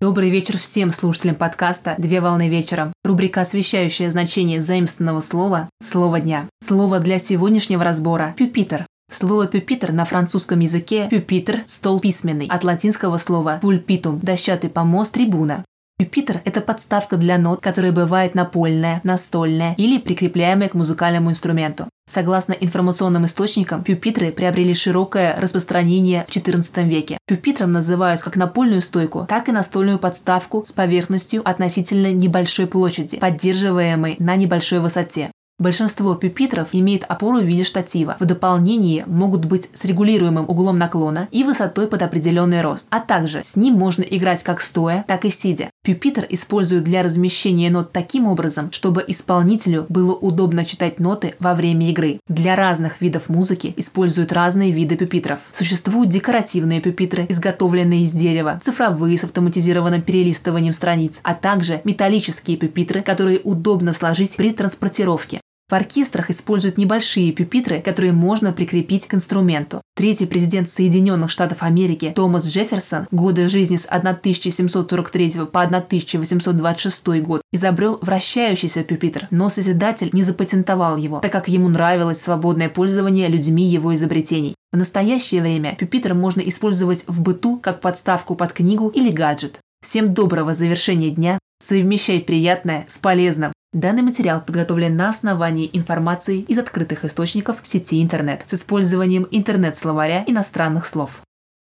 Добрый вечер всем слушателям подкаста «Две волны вечером». Рубрика, освещающая значение заимственного слова «Слово дня». Слово для сегодняшнего разбора – «пюпитер». Слово «пюпитер» на французском языке «пюпитер» – стол письменный, от латинского слова «пульпитум» – дощатый помост, трибуна. Пюпитер – это подставка для нот, которая бывает напольная, настольная или прикрепляемая к музыкальному инструменту. Согласно информационным источникам, пюпитры приобрели широкое распространение в XIV веке. Пюпитром называют как напольную стойку, так и настольную подставку с поверхностью относительно небольшой площади, поддерживаемой на небольшой высоте. Большинство пюпитров имеет опору в виде штатива. В дополнение могут быть с регулируемым углом наклона и высотой под определенный рост. А также с ним можно играть как стоя, так и сидя. Пюпитр используют для размещения нот таким образом, чтобы исполнителю было удобно читать ноты во время игры. Для разных видов музыки используют разные виды пюпитров. Существуют декоративные пюпитры, изготовленные из дерева, цифровые с автоматизированным перелистыванием страниц, а также металлические пюпитры, которые удобно сложить при транспортировке. В оркестрах используют небольшие пюпитры, которые можно прикрепить к инструменту. Третий президент Соединенных Штатов Америки Томас Джефферсон, годы жизни с 1743 по 1826 год, изобрел вращающийся пюпитр, но Созидатель не запатентовал его, так как ему нравилось свободное пользование людьми его изобретений. В настоящее время пюпитр можно использовать в быту как подставку под книгу или гаджет. Всем доброго завершения дня. Совмещай приятное с полезным. Данный материал подготовлен на основании информации из открытых источников сети интернет с использованием интернет-словаря иностранных слов.